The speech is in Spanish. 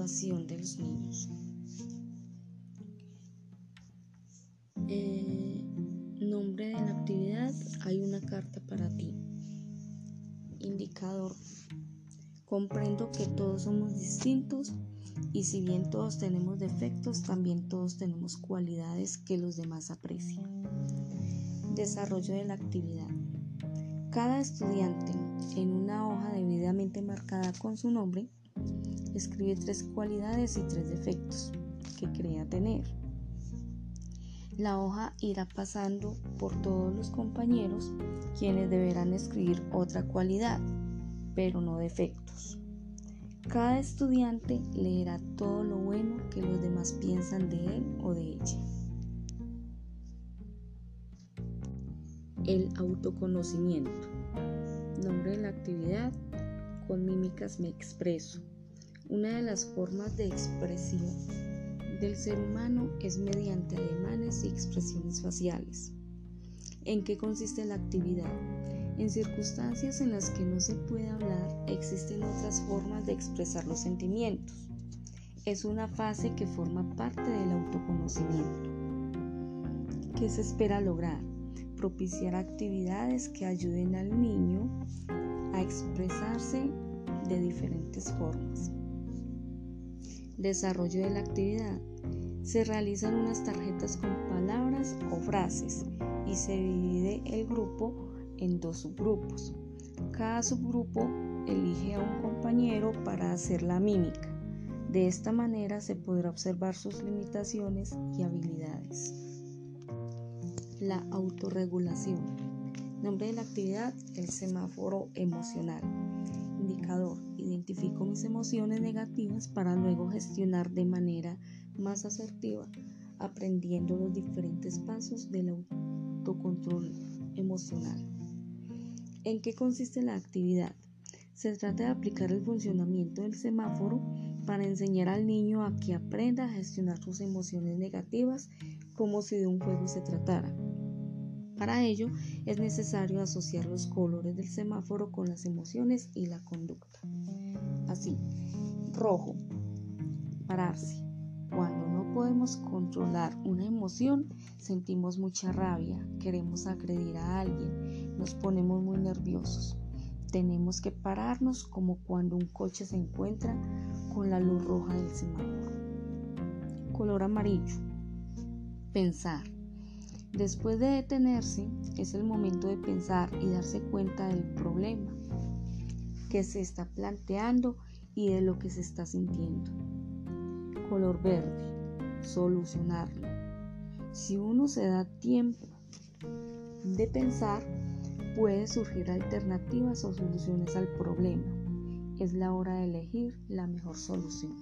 formación de los niños. Eh, nombre de la actividad, hay una carta para ti. Indicador, comprendo que todos somos distintos y si bien todos tenemos defectos, también todos tenemos cualidades que los demás aprecian. Desarrollo de la actividad. Cada estudiante en una hoja debidamente marcada con su nombre escribe tres cualidades y tres defectos que crea tener. La hoja irá pasando por todos los compañeros quienes deberán escribir otra cualidad, pero no defectos. Cada estudiante leerá todo lo bueno que los demás piensan de él o de ella. El autoconocimiento. Actividad. Con mímicas me expreso. Una de las formas de expresión del ser humano es mediante ademanes y expresiones faciales. ¿En qué consiste la actividad? En circunstancias en las que no se puede hablar, existen otras formas de expresar los sentimientos. Es una fase que forma parte del autoconocimiento. ¿Qué se espera lograr? propiciar actividades que ayuden al niño a expresarse de diferentes formas. Desarrollo de la actividad. Se realizan unas tarjetas con palabras o frases y se divide el grupo en dos subgrupos. Cada subgrupo elige a un compañero para hacer la mímica. De esta manera se podrá observar sus limitaciones y habilidades. La autorregulación. Nombre de la actividad, el semáforo emocional. Indicador, identifico mis emociones negativas para luego gestionar de manera más asertiva, aprendiendo los diferentes pasos del autocontrol emocional. ¿En qué consiste la actividad? Se trata de aplicar el funcionamiento del semáforo para enseñar al niño a que aprenda a gestionar sus emociones negativas como si de un juego se tratara. Para ello es necesario asociar los colores del semáforo con las emociones y la conducta. Así, rojo, pararse. Cuando no podemos controlar una emoción, sentimos mucha rabia, queremos agredir a alguien, nos ponemos muy nerviosos. Tenemos que pararnos como cuando un coche se encuentra con la luz roja del semáforo. Color amarillo. Pensar. Después de detenerse, es el momento de pensar y darse cuenta del problema que se está planteando y de lo que se está sintiendo. Color verde, solucionarlo. Si uno se da tiempo de pensar, puede surgir alternativas o soluciones al problema. Es la hora de elegir la mejor solución.